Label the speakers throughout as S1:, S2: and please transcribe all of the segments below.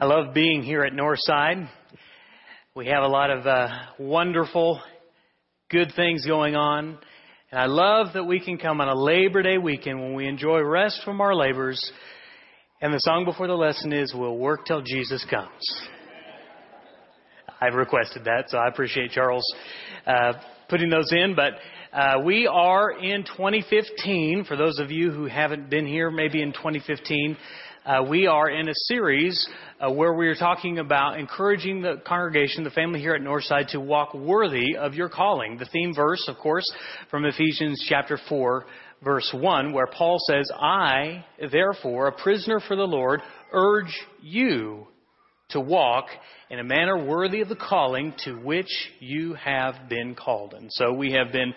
S1: I love being here at Northside. We have a lot of uh, wonderful, good things going on. And I love that we can come on a Labor Day weekend when we enjoy rest from our labors. And the song before the lesson is, We'll Work Till Jesus Comes. I've requested that, so I appreciate Charles uh, putting those in. But uh, we are in 2015. For those of you who haven't been here, maybe in 2015, uh, we are in a series uh, where we are talking about encouraging the congregation, the family here at Northside, to walk worthy of your calling. The theme verse, of course, from Ephesians chapter 4, verse 1, where Paul says, I, therefore, a prisoner for the Lord, urge you to walk in a manner worthy of the calling to which you have been called. And so we have been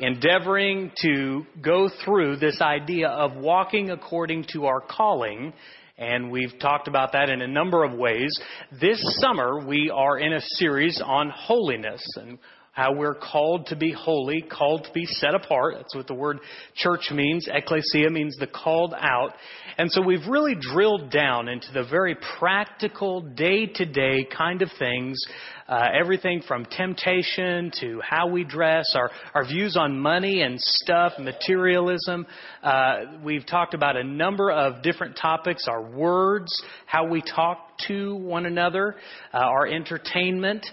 S1: endeavoring to go through this idea of walking according to our calling. And we've talked about that in a number of ways. This summer, we are in a series on holiness. And how we're called to be holy, called to be set apart. That's what the word church means. Ecclesia means the called out. And so we've really drilled down into the very practical, day to day kind of things. Uh, everything from temptation to how we dress, our, our views on money and stuff, materialism. Uh, we've talked about a number of different topics, our words, how we talk to one another, uh, our entertainment.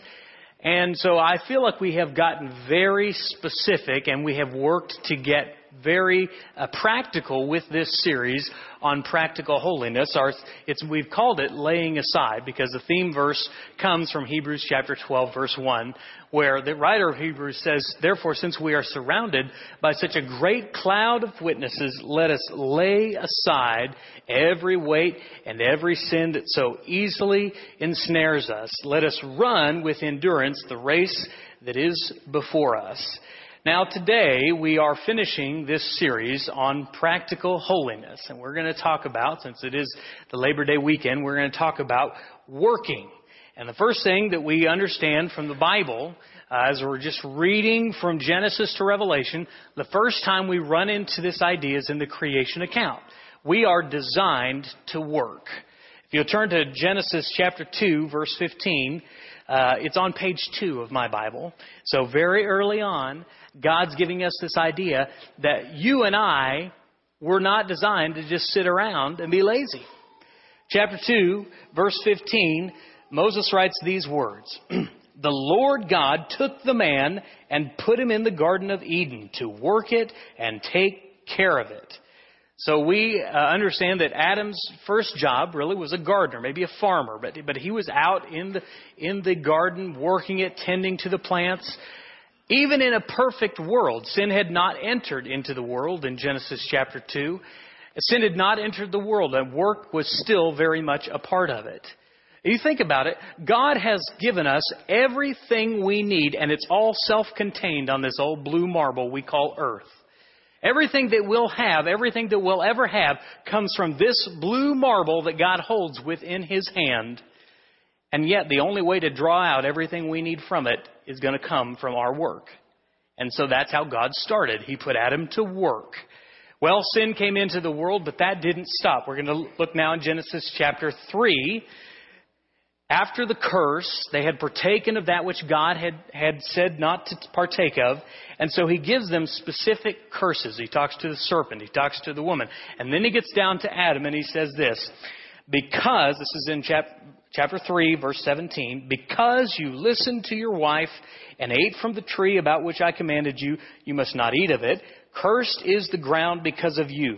S1: And so I feel like we have gotten very specific and we have worked to get very uh, practical with this series on practical holiness. Our, it's, we've called it laying aside because the theme verse comes from Hebrews chapter 12 verse 1 where the writer of Hebrews says, Therefore, since we are surrounded by such a great cloud of witnesses, let us lay aside every weight and every sin that so easily ensnares us. Let us run with endurance the race that is before us. Now, today we are finishing this series on practical holiness, and we're going to talk about, since it is the Labor Day weekend, we're going to talk about working. And the first thing that we understand from the Bible, uh, as we're just reading from Genesis to Revelation, the first time we run into this idea is in the creation account. We are designed to work. If you'll turn to Genesis chapter 2, verse 15, uh, it's on page 2 of my Bible. So very early on, God's giving us this idea that you and I were not designed to just sit around and be lazy. Chapter 2, verse 15, Moses writes these words The Lord God took the man and put him in the Garden of Eden to work it and take care of it. So we uh, understand that Adam's first job really was a gardener, maybe a farmer, but, but he was out in the, in the garden working it, tending to the plants. Even in a perfect world, sin had not entered into the world in Genesis chapter 2. Sin had not entered the world, and work was still very much a part of it. You think about it, God has given us everything we need, and it's all self contained on this old blue marble we call earth. Everything that we'll have, everything that we'll ever have, comes from this blue marble that God holds within His hand. And yet, the only way to draw out everything we need from it is going to come from our work. And so that's how God started. He put Adam to work. Well, sin came into the world, but that didn't stop. We're going to look now in Genesis chapter 3. After the curse, they had partaken of that which God had, had said not to partake of. And so he gives them specific curses. He talks to the serpent. He talks to the woman. And then he gets down to Adam and he says this. Because, this is in chap, chapter 3, verse 17, because you listened to your wife and ate from the tree about which I commanded you, you must not eat of it. Cursed is the ground because of you.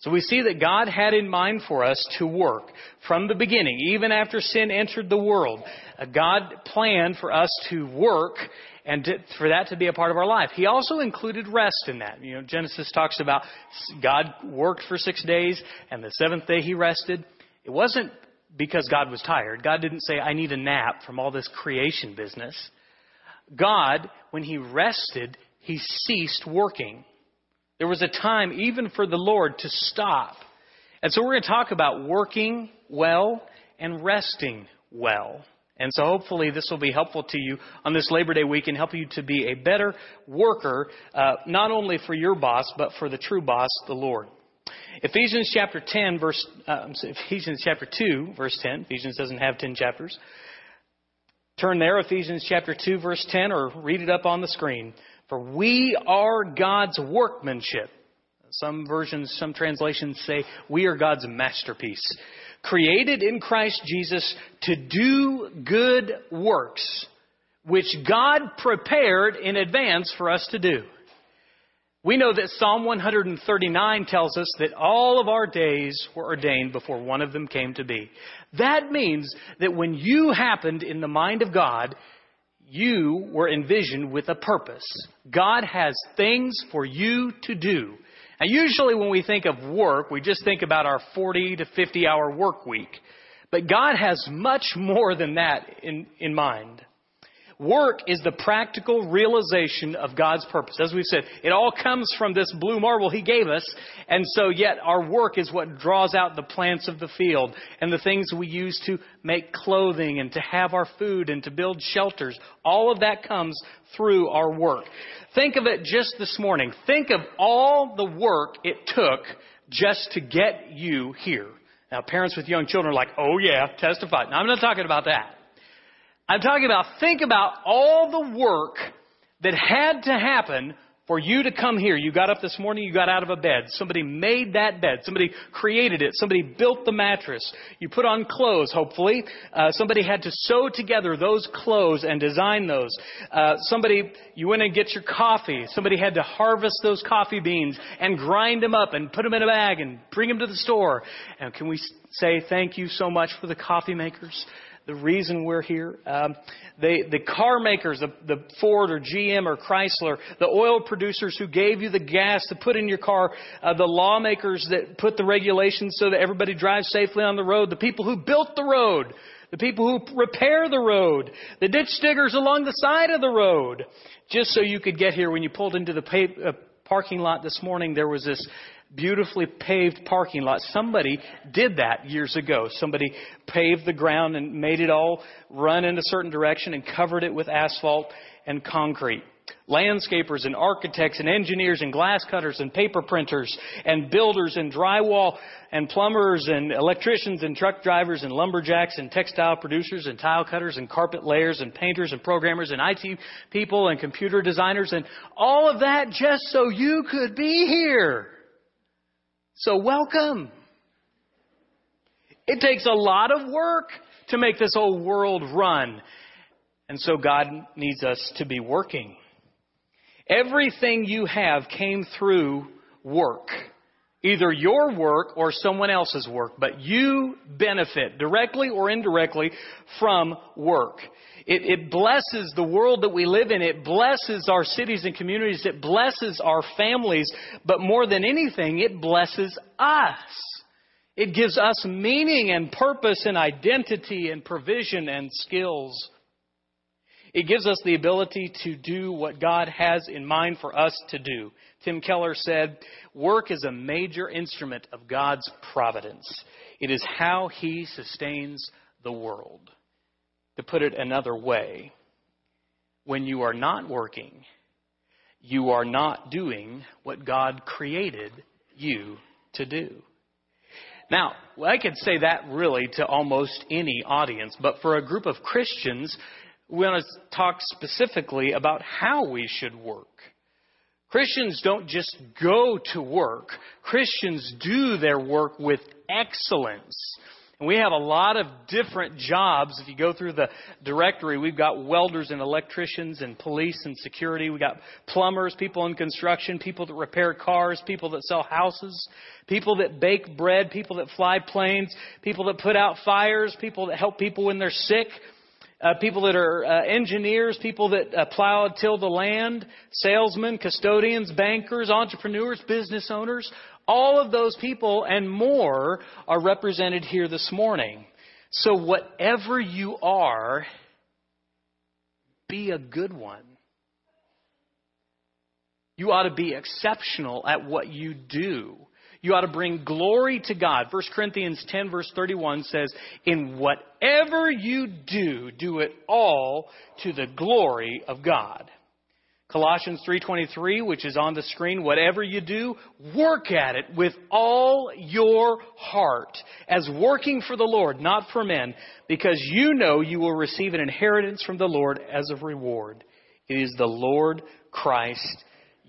S1: So we see that God had in mind for us to work from the beginning, even after sin entered the world. God planned for us to work and to, for that to be a part of our life. He also included rest in that. You know, Genesis talks about God worked for six days and the seventh day he rested. It wasn't because God was tired. God didn't say, I need a nap from all this creation business. God, when he rested, he ceased working. There was a time even for the Lord to stop. And so we're going to talk about working well and resting well. And so hopefully this will be helpful to you on this Labor Day week and help you to be a better worker, uh, not only for your boss, but for the true boss, the Lord. Ephesians chapter 10, verse, uh, Ephesians chapter 2, verse 10. Ephesians doesn't have 10 chapters. Turn there, Ephesians chapter 2, verse 10, or read it up on the screen. For we are God's workmanship. Some versions, some translations say, we are God's masterpiece. Created in Christ Jesus to do good works, which God prepared in advance for us to do. We know that Psalm 139 tells us that all of our days were ordained before one of them came to be. That means that when you happened in the mind of God, you were envisioned with a purpose. God has things for you to do. Now, usually when we think of work, we just think about our 40 to 50 hour work week. But God has much more than that in, in mind. Work is the practical realization of God's purpose. As we've said, it all comes from this blue marble He gave us, and so yet our work is what draws out the plants of the field and the things we use to make clothing and to have our food and to build shelters. All of that comes through our work. Think of it just this morning. Think of all the work it took just to get you here. Now, parents with young children are like, oh yeah, testify. Now, I'm not talking about that. I'm talking about, think about all the work that had to happen for you to come here. You got up this morning, you got out of a bed. Somebody made that bed. Somebody created it. Somebody built the mattress. You put on clothes, hopefully. Uh, somebody had to sew together those clothes and design those. Uh, somebody, you went and get your coffee. Somebody had to harvest those coffee beans and grind them up and put them in a bag and bring them to the store. And can we say thank you so much for the coffee makers? The reason we're here. Um, they, the car makers, the, the Ford or GM or Chrysler, the oil producers who gave you the gas to put in your car, uh, the lawmakers that put the regulations so that everybody drives safely on the road, the people who built the road, the people who repair the road, the ditch diggers along the side of the road, just so you could get here. When you pulled into the pay, uh, parking lot this morning, there was this beautifully paved parking lot. Somebody did that years ago. Somebody paved the ground and made it all run in a certain direction and covered it with asphalt and concrete. Landscapers and architects and engineers and glass cutters and paper printers and builders and drywall and plumbers and electricians and truck drivers and lumberjacks and textile producers and tile cutters and carpet layers and painters and programmers and IT people and computer designers and all of that just so you could be here. So welcome. It takes a lot of work to make this whole world run. And so God needs us to be working. Everything you have came through work. Either your work or someone else's work, but you benefit directly or indirectly from work. It, it blesses the world that we live in. It blesses our cities and communities. It blesses our families. But more than anything, it blesses us. It gives us meaning and purpose and identity and provision and skills. It gives us the ability to do what God has in mind for us to do. Tim Keller said, Work is a major instrument of God's providence. It is how He sustains the world. To put it another way, when you are not working, you are not doing what God created you to do. Now, I could say that really to almost any audience, but for a group of Christians, we want to talk specifically about how we should work. Christians don't just go to work. Christians do their work with excellence. And we have a lot of different jobs. If you go through the directory, we've got welders and electricians and police and security. We've got plumbers, people in construction, people that repair cars, people that sell houses, people that bake bread, people that fly planes, people that put out fires, people that help people when they're sick, uh, people that are uh, engineers, people that uh, plow till the land, salesmen, custodians, bankers, entrepreneurs, business owners. All of those people and more are represented here this morning. So, whatever you are, be a good one. You ought to be exceptional at what you do. You ought to bring glory to God. 1 Corinthians 10 verse 31 says, In whatever you do, do it all to the glory of God. Colossians 3:23, which is on the screen, whatever you do, work at it with all your heart, as working for the Lord, not for men, because you know you will receive an inheritance from the Lord as a reward. It is the Lord Christ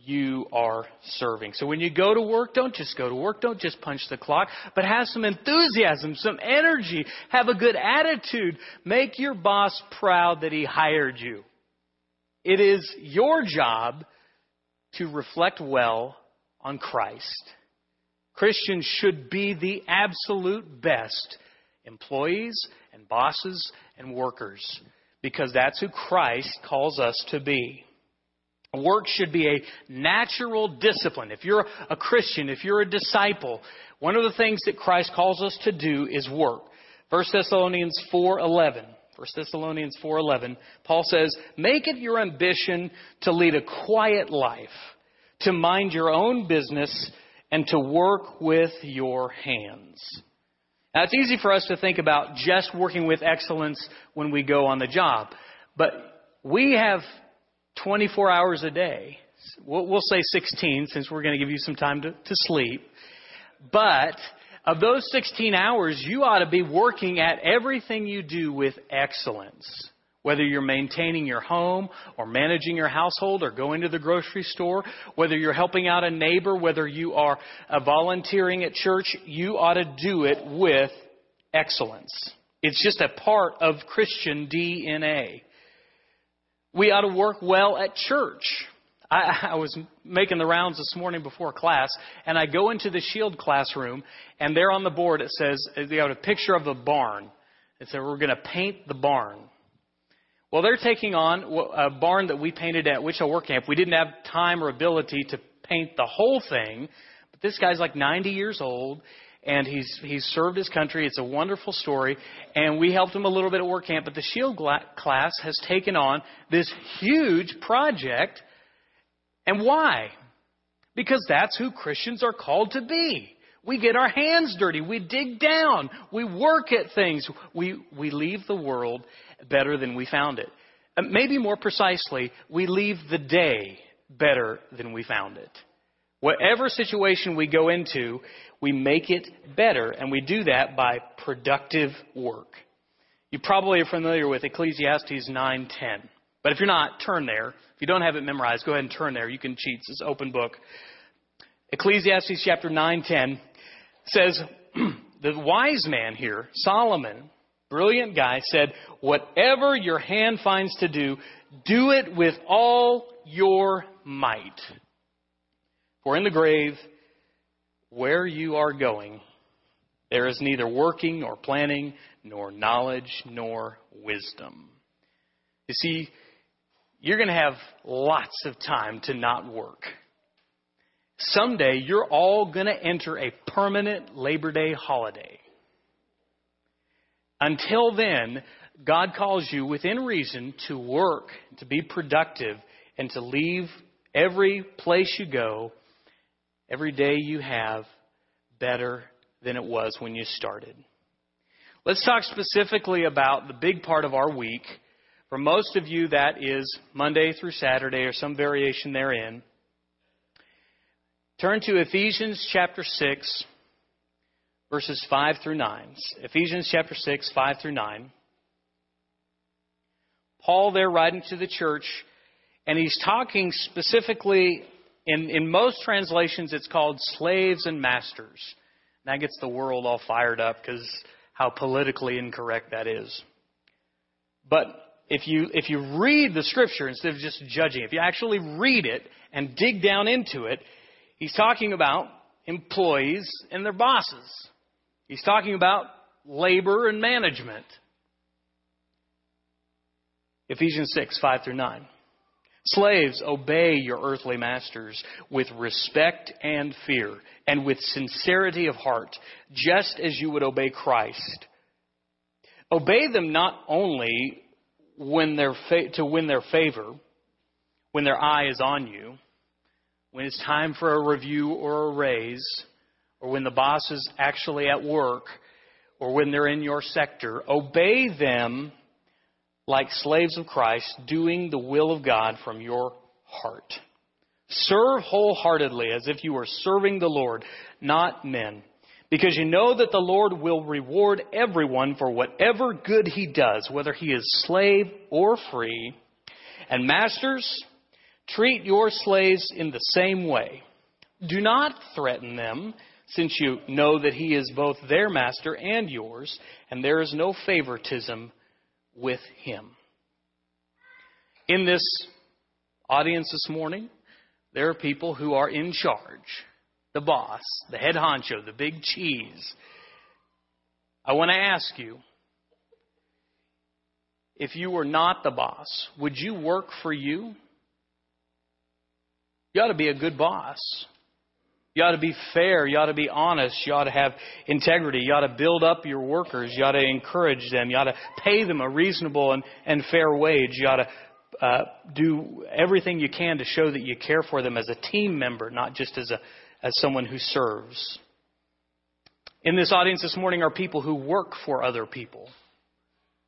S1: you are serving. So when you go to work, don't just go to work, don't just punch the clock, but have some enthusiasm, some energy, have a good attitude. Make your boss proud that he hired you. It is your job to reflect well on Christ. Christians should be the absolute best employees and bosses and workers because that's who Christ calls us to be. Work should be a natural discipline. If you're a Christian, if you're a disciple, one of the things that Christ calls us to do is work. 1 Thessalonians 4:11. 1 Thessalonians 4:11, Paul says, "Make it your ambition to lead a quiet life, to mind your own business, and to work with your hands." Now, it's easy for us to think about just working with excellence when we go on the job, but we have 24 hours a day. We'll, say 16 since we're going to give you some time to, to sleep. But of those 16 hours, you ought to be working at everything you do with excellence. Whether you're maintaining your home or managing your household or going to the grocery store, whether you're helping out a neighbor, whether you are uh, volunteering at church, you ought to do it with excellence. It's just a part of Christian DNA. We ought to work well at church. I, I was making the rounds this morning before class, and I go into the Shield classroom, and there on the board it says, they have a picture of a barn. It said, we're going to paint the barn. Well, they're taking on a barn that we painted at Wichita Work Camp. We didn't have time or ability to paint the whole thing, but this guy's like 90 years old, and he's he's served his country. It's a wonderful story, and we helped him a little bit at work camp. But the Shield class has taken on this huge project, and why? Because that's who Christians are called to be. We get our hands dirty. We dig down. We work at things. We we leave the world better than we found it. Uh, maybe more precisely, we leave the day better than we found it. Whatever situation we go into, we make it better, and we do that by productive work. You probably are familiar with Ecclesiastes 9:10. But if you're not, turn there. If you don't have it memorized, go ahead and turn there. You can cheat. It's open book. Ecclesiastes chapter 9:10 says the wise man here, Solomon, brilliant guy, said, "Whatever your hand finds to do, do it with all your might." For in the grave, where you are going, there is neither working nor planning, nor knowledge, nor wisdom. You see, you're going to have lots of time to not work. Someday, you're all going to enter a permanent Labor Day holiday. Until then, God calls you within reason to work, to be productive, and to leave every place you go every day you have better than it was when you started. Let's talk specifically about the big part of our week. For most of you, that is Monday through Saturday or some variation therein. Turn to Ephesians chapter 6, verses 5 through 9. Ephesians chapter 6, 5 through 9. Paul there writing to the church, and he's talking specifically in, in most translations, it's called slaves and masters. And that gets the world all fired up because how politically incorrect that is. But if you, if you read the scripture instead of just judging, if you actually read it and dig down into it, he's talking about employees and their bosses. He's talking about labor and management. Ephesians 6, 5 through 9. Slaves, obey your earthly masters with respect and fear, and with sincerity of heart, just as you would obey Christ. Obey them not only when fa- to win their favor, when their eye is on you, when it's time for a review or a raise, or when the boss is actually at work, or when they're in your sector, obey them like slaves of Christ, doing the will of God from your heart. Serve wholeheartedly as if you were serving the Lord, not men, because you know that the Lord will reward everyone for whatever good he does, whether he is slave or free. And masters, treat your slaves in the same way. Do not threaten them, since you know that he is both their master and yours, and there is no favoritism with him. In this audience this morning, there are people who are in charge the boss, the head honcho, the big cheese. I want to ask you if you were not the boss, would you work for you? You ought to be a good boss. You ought to be fair. You ought to be honest. You ought to have integrity. You ought to build up your workers. You ought to encourage them. You ought to pay them a reasonable and, and fair wage. You ought to uh, do everything you can to show that you care for them as a team member, not just as a as someone who serves. In this audience this morning are people who work for other people.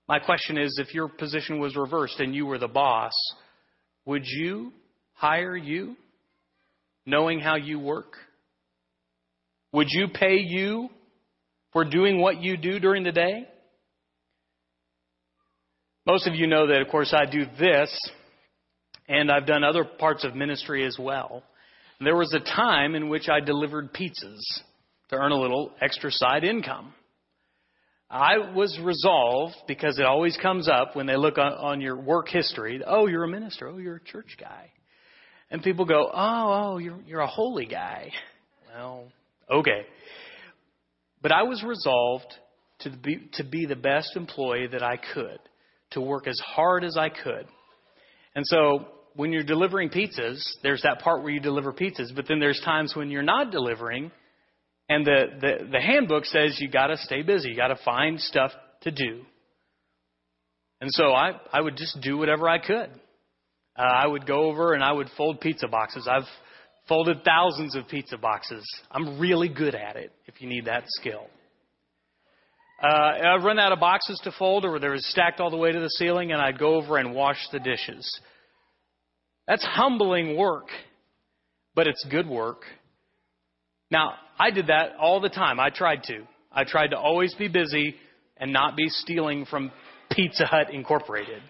S1: My question is if your position was reversed and you were the boss, would you hire you knowing how you work? Would you pay you for doing what you do during the day? Most of you know that, of course, I do this, and I've done other parts of ministry as well. There was a time in which I delivered pizzas to earn a little extra side income. I was resolved because it always comes up when they look on, on your work history. Oh, you're a minister. Oh, you're a church guy. And people go, oh, oh, you're, you're a holy guy. Well, okay. But I was resolved to be, to be the best employee that I could, to work as hard as I could. And so when you're delivering pizzas, there's that part where you deliver pizzas, but then there's times when you're not delivering, and the, the, the handbook says you got to stay busy, you got to find stuff to do. And so I, I would just do whatever I could. Uh, I would go over and I would fold pizza boxes. I've folded thousands of pizza boxes. I'm really good at it if you need that skill. Uh, I'd run out of boxes to fold, or they were stacked all the way to the ceiling, and I'd go over and wash the dishes. That's humbling work, but it's good work. Now, I did that all the time. I tried to. I tried to always be busy and not be stealing from Pizza Hut Incorporated.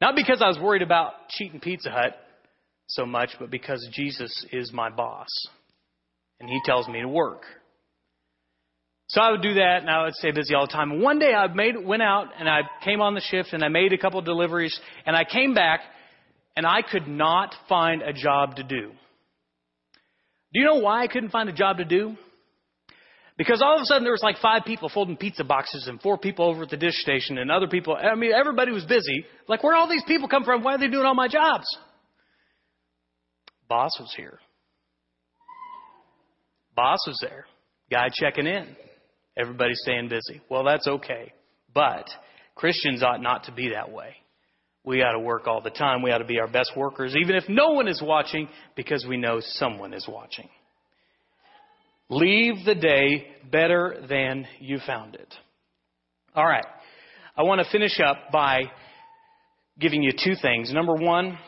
S1: Not because I was worried about cheating Pizza Hut so much, but because Jesus is my boss. And he tells me to work. So I would do that and I would stay busy all the time. One day I made, went out and I came on the shift and I made a couple deliveries and I came back and I could not find a job to do. Do you know why I couldn't find a job to do? Because all of a sudden there was like five people folding pizza boxes and four people over at the dish station and other people. I mean, everybody was busy. Like, where all these people come from? Why are they doing all my jobs? Boss was here. Boss was there. Guy checking in. Everybody staying busy. Well, that's okay. But Christians ought not to be that way. We ought to work all the time. We ought to be our best workers, even if no one is watching, because we know someone is watching. Leave the day better than you found it. All right. I want to finish up by giving you two things. Number one,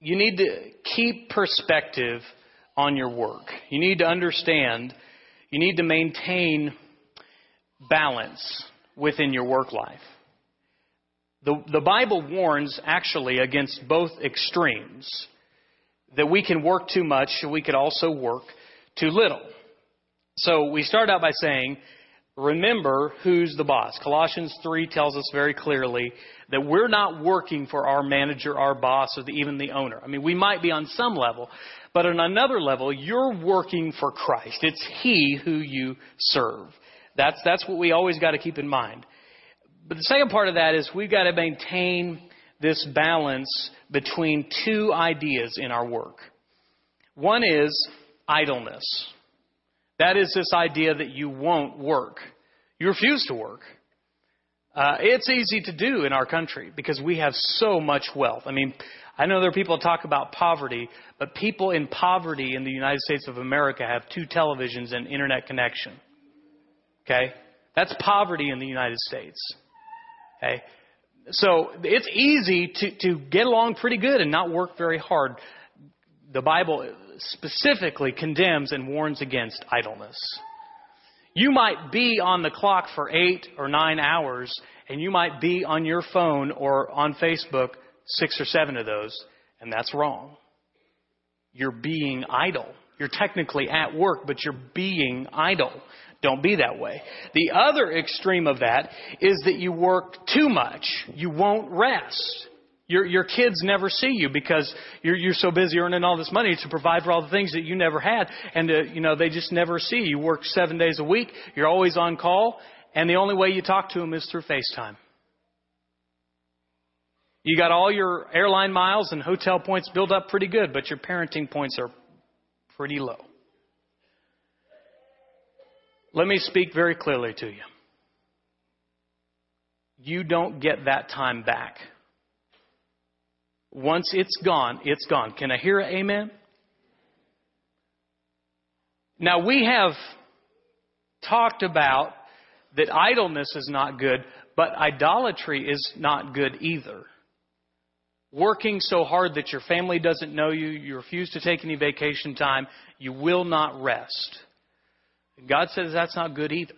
S1: you need to keep perspective on your work. You need to understand, you need to maintain balance within your work life. The, the Bible warns actually against both extremes that we can work too much, we could also work too little. So we start out by saying, remember who's the boss. Colossians 3 tells us very clearly that we're not working for our manager, our boss, or the, even the owner. I mean, we might be on some level, but on another level, you're working for Christ. It's He who you serve. That's, that's what we always got to keep in mind. But the second part of that is we've got to maintain this balance between two ideas in our work. One is idleness. That is this idea that you won't work. You refuse to work. Uh, it's easy to do in our country because we have so much wealth. I mean, I know there are people talk about poverty, but people in poverty in the United States of America have two televisions and internet connection. Okay? That's poverty in the United States. Okay? So it's easy to, to get along pretty good and not work very hard. The Bible specifically condemns and warns against idleness. You might be on the clock for eight or nine hours, and you might be on your phone or on Facebook six or seven of those, and that's wrong. You're being idle. You're technically at work, but you're being idle. Don't be that way. The other extreme of that is that you work too much. You won't rest. Your, your kids never see you because you're, you're so busy earning all this money to provide for all the things that you never had. And, uh, you know, they just never see you. You work seven days a week. You're always on call. And the only way you talk to them is through FaceTime. You got all your airline miles and hotel points built up pretty good, but your parenting points are pretty low. Let me speak very clearly to you. You don't get that time back. Once it's gone, it's gone. Can I hear amen? Now, we have talked about that idleness is not good, but idolatry is not good either. Working so hard that your family doesn't know you, you refuse to take any vacation time, you will not rest. God says that's not good either.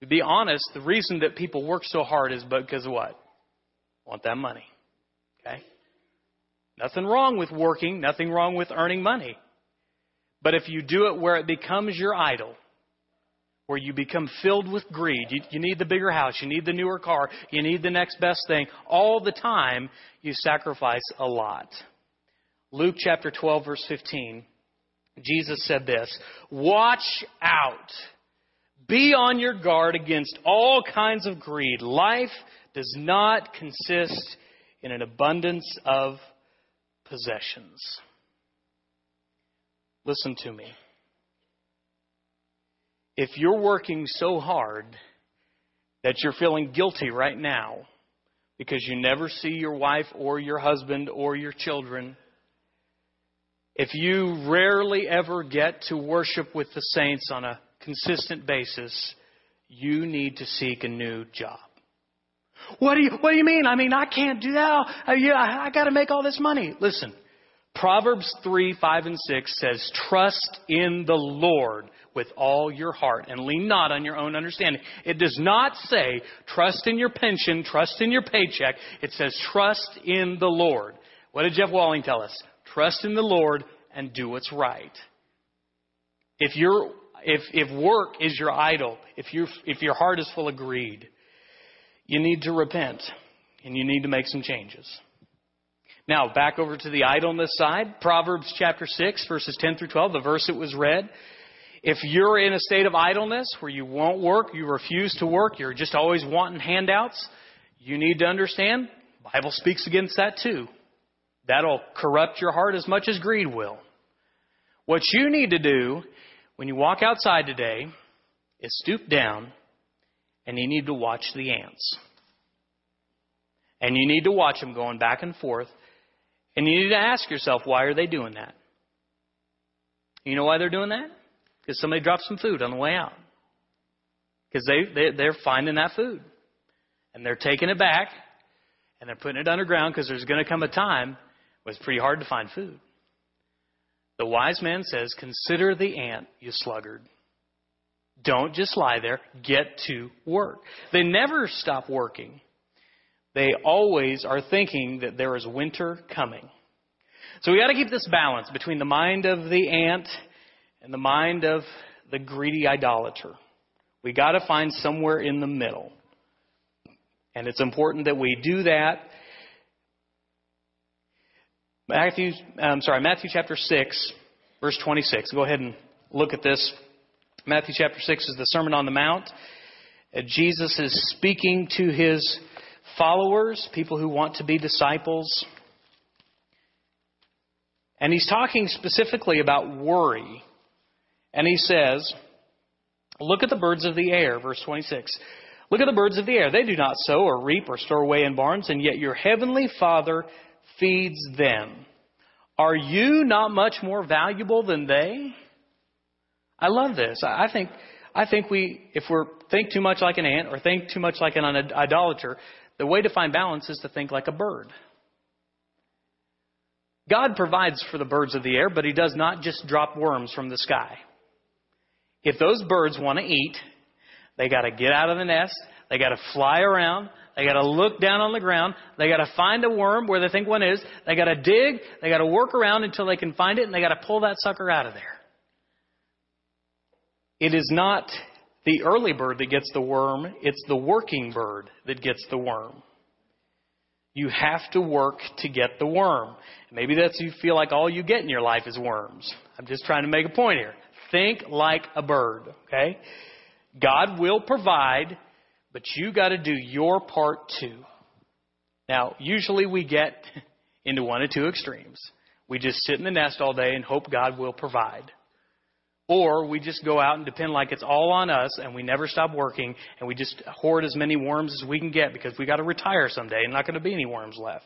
S1: To be honest, the reason that people work so hard is because what? Want that money. Okay? Nothing wrong with working, nothing wrong with earning money. But if you do it where it becomes your idol, where you become filled with greed, you, you, need the bigger house, you need the newer car, you need the next best thing, all the time, you sacrifice a lot. Luke chapter 12, verse 15, Jesus said this Watch out. Be on your guard against all kinds of greed. Life does not consist in an abundance of possessions. Listen to me. If you're working so hard that you're feeling guilty right now because you never see your wife or your husband or your children, if you rarely ever get to worship with the saints on a consistent basis, you need to seek a new job. What do you, what do you mean? I mean, I can't do that. Uh, yeah, I, I got to make all this money. Listen, Proverbs 3, 5, and 6 says, Trust in the Lord with all your heart and lean not on your own understanding. It does not say, trust in your pension, trust in your paycheck. It says, trust in the Lord. What did Jeff Walling tell us? Trust in the Lord and do what's right. If, you if, if work is your idol, if, you if your heart is full of greed, you need to repent and you need to make some changes. Now, back over to the idleness side, Proverbs chapter 6, verses 10 through 12, the verse that was read. If you're in a state of idleness where you won't work, you refuse to work, you're just always wanting handouts, you need to understand, Bible speaks against that too. That'll corrupt your heart as much as greed will. What you need to do when you walk outside today is stoop down and you need to watch the ants. And you need to watch them going back and forth. And you need to ask yourself, why are they doing that? You know why they're doing that? Because somebody dropped some food on the way out. Because they, they, they're finding that food. And they're taking it back. And they're putting it underground because there's going to come a time when it's pretty hard to find food. The wise man says, Consider the ant, you sluggard. Don't just lie there. Get to work. They never stop working. They always are thinking that there is winter coming. So we got to keep this balance between the mind of the ant and the mind of the greedy idolater. We got to find somewhere in the middle. And it's important that we do that. Matthew, I'm sorry, Matthew chapter 6, verse 26. Go ahead and look at this. Matthew chapter 6 is the Sermon on the Mount. Uh, Jesus is speaking to his followers, people who want to be disciples. And he's talking specifically about worry. And he says, Look at the birds of the air, verse 26. Look at the birds of the air. They do not sow or reap or store away in barns, and yet your heavenly Father feeds them. Are you not much more valuable than they? I love this. I think, I think we, if we think too much like an ant or think too much like an idolater, the way to find balance is to think like a bird. God provides for the birds of the air, but He does not just drop worms from the sky. If those birds want to eat, they got to get out of the nest, they got to fly around, they got to look down on the ground, they got to find a worm where they think one is, they got to dig, they got to work around until they can find it, and they got to pull that sucker out of there. It is not the early bird that gets the worm, it's the working bird that gets the worm. You have to work to get the worm. Maybe that's you feel like all you get in your life is worms. I'm just trying to make a point here. Think like a bird, okay? God will provide, but you got to do your part too. Now, usually we get into one of two extremes. We just sit in the nest all day and hope God will provide. Or we just go out and depend like it's all on us and we never stop working and we just hoard as many worms as we can get because we got to retire someday and not going to be any worms left.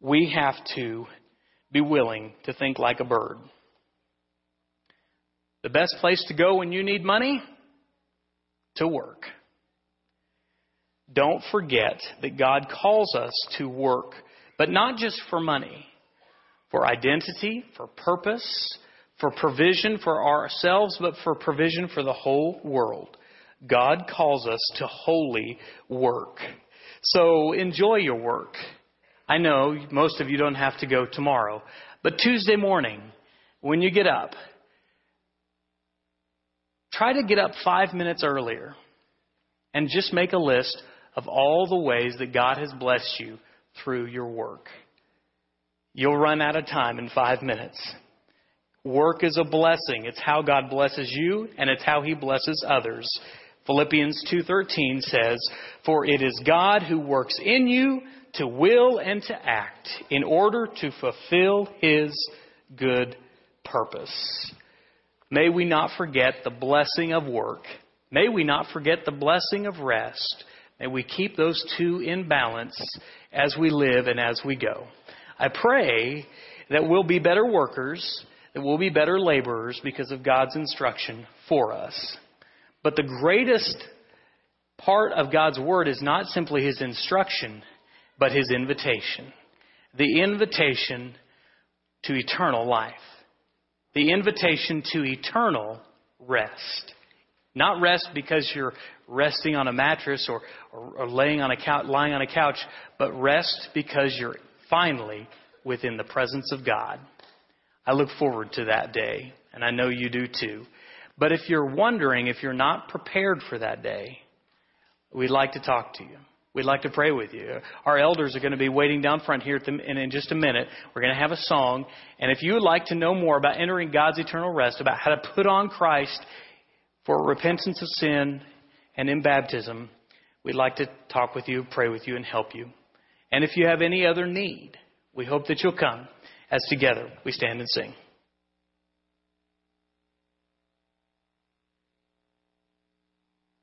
S1: We have to be willing to think like a bird. The best place to go when you need money? To work. Don't forget that God calls us to work, but not just for money, for identity, for purpose, for provision for ourselves, but for provision for the whole world. God calls us to holy work. So enjoy your work. I know most of you don't have to go tomorrow, but Tuesday morning, when you get up, try to get up five minutes earlier and just make a list of all the ways that God has blessed you through your work. You'll run out of time in five minutes. Work is a blessing. It's how God blesses you and it's how he blesses others. Philippians 2:13 says, "For it is God who works in you to will and to act in order to fulfill his good purpose." May we not forget the blessing of work. May we not forget the blessing of rest. May we keep those two in balance as we live and as we go. I pray that we'll be better workers that we'll be better laborers because of God's instruction for us. But the greatest part of God's Word is not simply His instruction, but His invitation. The invitation to eternal life. The invitation to eternal rest. Not rest because you're resting on a mattress or, or, or laying on a couch, lying on a couch, but rest because you're finally within the presence of God. I look forward to that day, and I know you do too. But if you're wondering if you're not prepared for that day, we'd like to talk to you. We'd like to pray with you. Our elders are going to be waiting down front here, the, in just a minute, we're going to have a song. And if you would like to know more about entering God's eternal rest, about how to put on Christ for repentance of sin and in baptism, we'd like to talk with you, pray with you, and help you. And if you have any other need, we hope that you'll come as together we stand and sing.